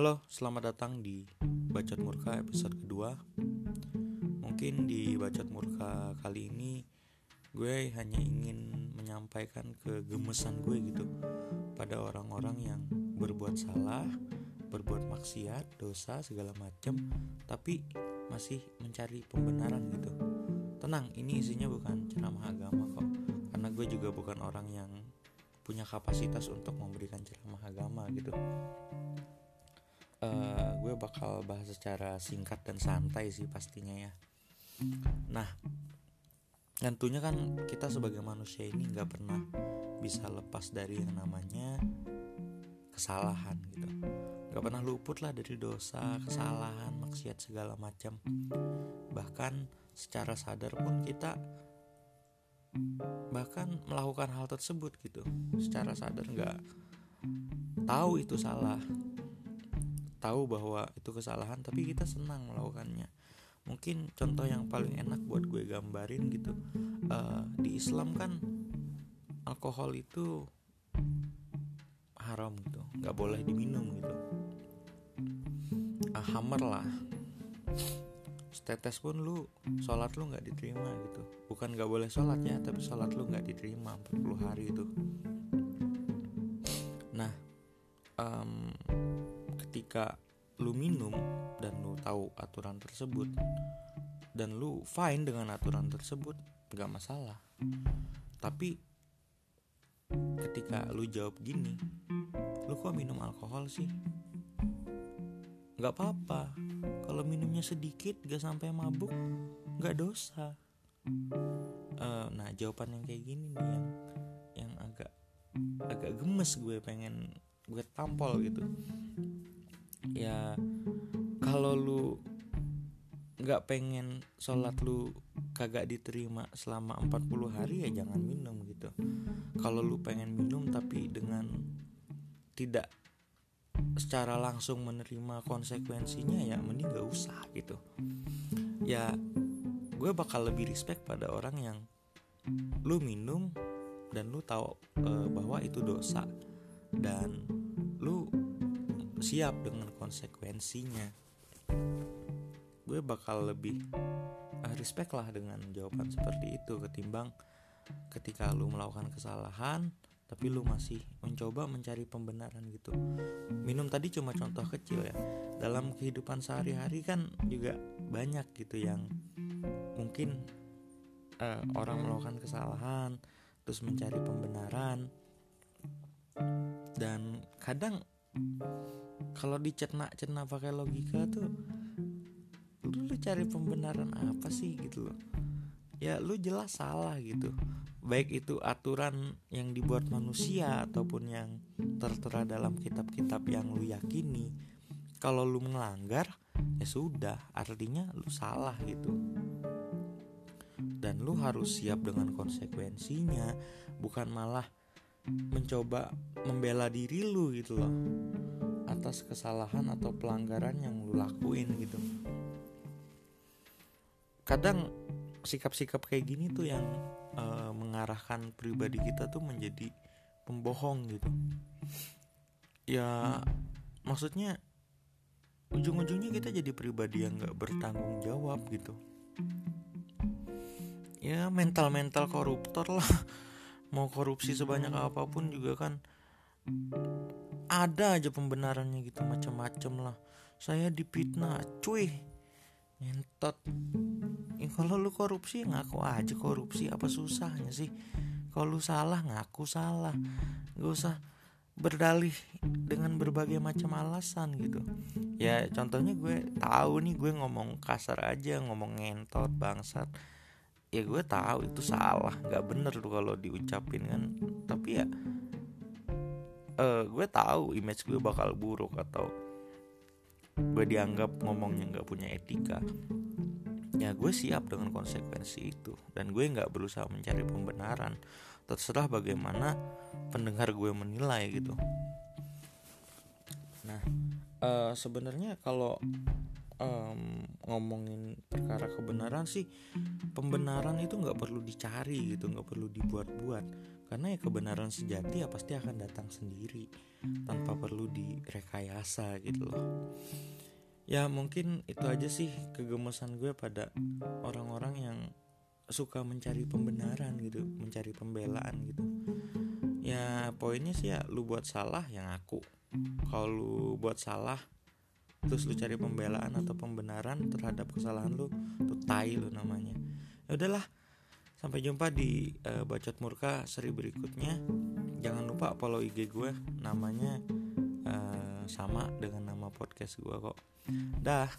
Halo, selamat datang di Bacot Murka episode kedua. Mungkin di Bacot Murka kali ini gue hanya ingin menyampaikan kegemesan gue gitu pada orang-orang yang berbuat salah, berbuat maksiat, dosa segala macem, tapi masih mencari pembenaran gitu. Tenang, ini isinya bukan ceramah agama kok, karena gue juga bukan orang yang punya kapasitas untuk memberikan ceramah agama gitu. Uh, gue bakal bahas secara singkat dan santai sih pastinya ya. Nah, tentunya kan kita sebagai manusia ini nggak pernah bisa lepas dari yang namanya kesalahan gitu. Gak pernah luput lah dari dosa, kesalahan, maksiat segala macam. Bahkan secara sadar pun kita bahkan melakukan hal tersebut gitu secara sadar nggak tahu itu salah tahu bahwa itu kesalahan tapi kita senang melakukannya. Mungkin contoh yang paling enak buat gue gambarin gitu uh, di Islam kan alkohol itu haram gitu nggak boleh diminum gitu. Uh, hammer lah. Setetes pun lu sholat lu nggak diterima gitu. Bukan nggak boleh sholat ya tapi sholat lu nggak diterima 40 hari itu ketika lu minum dan lu tahu aturan tersebut dan lu fine dengan aturan tersebut nggak masalah. Tapi ketika lu jawab gini lu kok minum alkohol sih? Nggak apa-apa. Kalau minumnya sedikit gak sampai mabuk nggak dosa. Uh, nah jawaban yang kayak gini nih yang yang agak agak gemes gue pengen gue tampol gitu ya kalau lu nggak pengen sholat lu kagak diterima selama 40 hari ya jangan minum gitu. Kalau lu pengen minum tapi dengan tidak secara langsung menerima konsekuensinya ya mending gak usah gitu. Ya gue bakal lebih respect pada orang yang lu minum dan lu tahu uh, bahwa itu dosa. Dan lu siap dengan konsekuensinya. Gue bakal lebih uh, respect lah dengan jawaban seperti itu ketimbang ketika lu melakukan kesalahan tapi lu masih mencoba mencari pembenaran gitu. Minum tadi cuma contoh kecil ya. Dalam kehidupan sehari-hari kan juga banyak gitu yang mungkin uh, orang melakukan kesalahan terus mencari pembenaran. Dan kadang kalau dicerna-cerna pakai logika tuh lu, lu cari pembenaran apa sih gitu loh. Ya lu jelas salah gitu. Baik itu aturan yang dibuat manusia ataupun yang tertera dalam kitab-kitab yang lu yakini. Kalau lu melanggar ya sudah artinya lu salah gitu. Dan lu harus siap dengan konsekuensinya bukan malah mencoba membela diri lu gitu loh atas kesalahan atau pelanggaran yang lu lakuin gitu. Kadang sikap-sikap kayak gini tuh yang uh, mengarahkan pribadi kita tuh menjadi pembohong gitu. Ya maksudnya ujung-ujungnya kita jadi pribadi yang nggak bertanggung jawab gitu. Ya mental-mental koruptor lah. Mau korupsi sebanyak apa pun juga kan ada aja pembenarannya gitu macam-macam lah. Saya dipitnah cuy. Nyentot ya, kalau lu korupsi ngaku aja korupsi. Apa susahnya sih? Kalau lu salah ngaku salah. Gak usah berdalih dengan berbagai macam alasan gitu. Ya contohnya gue tahu nih gue ngomong kasar aja ngomong ngentot bangsat. Ya gue tahu itu salah. Nggak bener tuh kalau diucapin kan. Tapi ya uh, gue tahu image gue bakal buruk atau gue dianggap ngomongnya nggak punya etika. Ya gue siap dengan konsekuensi itu dan gue nggak berusaha mencari pembenaran. Terserah bagaimana pendengar gue menilai gitu. Nah uh, sebenarnya kalau um, ngomongin perkara kebenaran sih pembenaran itu nggak perlu dicari gitu nggak perlu dibuat-buat karena ya kebenaran sejati ya pasti akan datang sendiri tanpa perlu direkayasa gitu loh. Ya mungkin itu aja sih kegemesan gue pada orang-orang yang suka mencari pembenaran gitu mencari pembelaan gitu. Ya poinnya sih ya lu buat salah yang aku kalau lu buat salah terus lu cari pembelaan atau pembenaran terhadap kesalahan lu tuh tai lu namanya. Ya udahlah sampai jumpa di uh, bacot murka seri berikutnya. Jangan lupa follow IG gue namanya uh, sama dengan nama podcast gue kok. Dah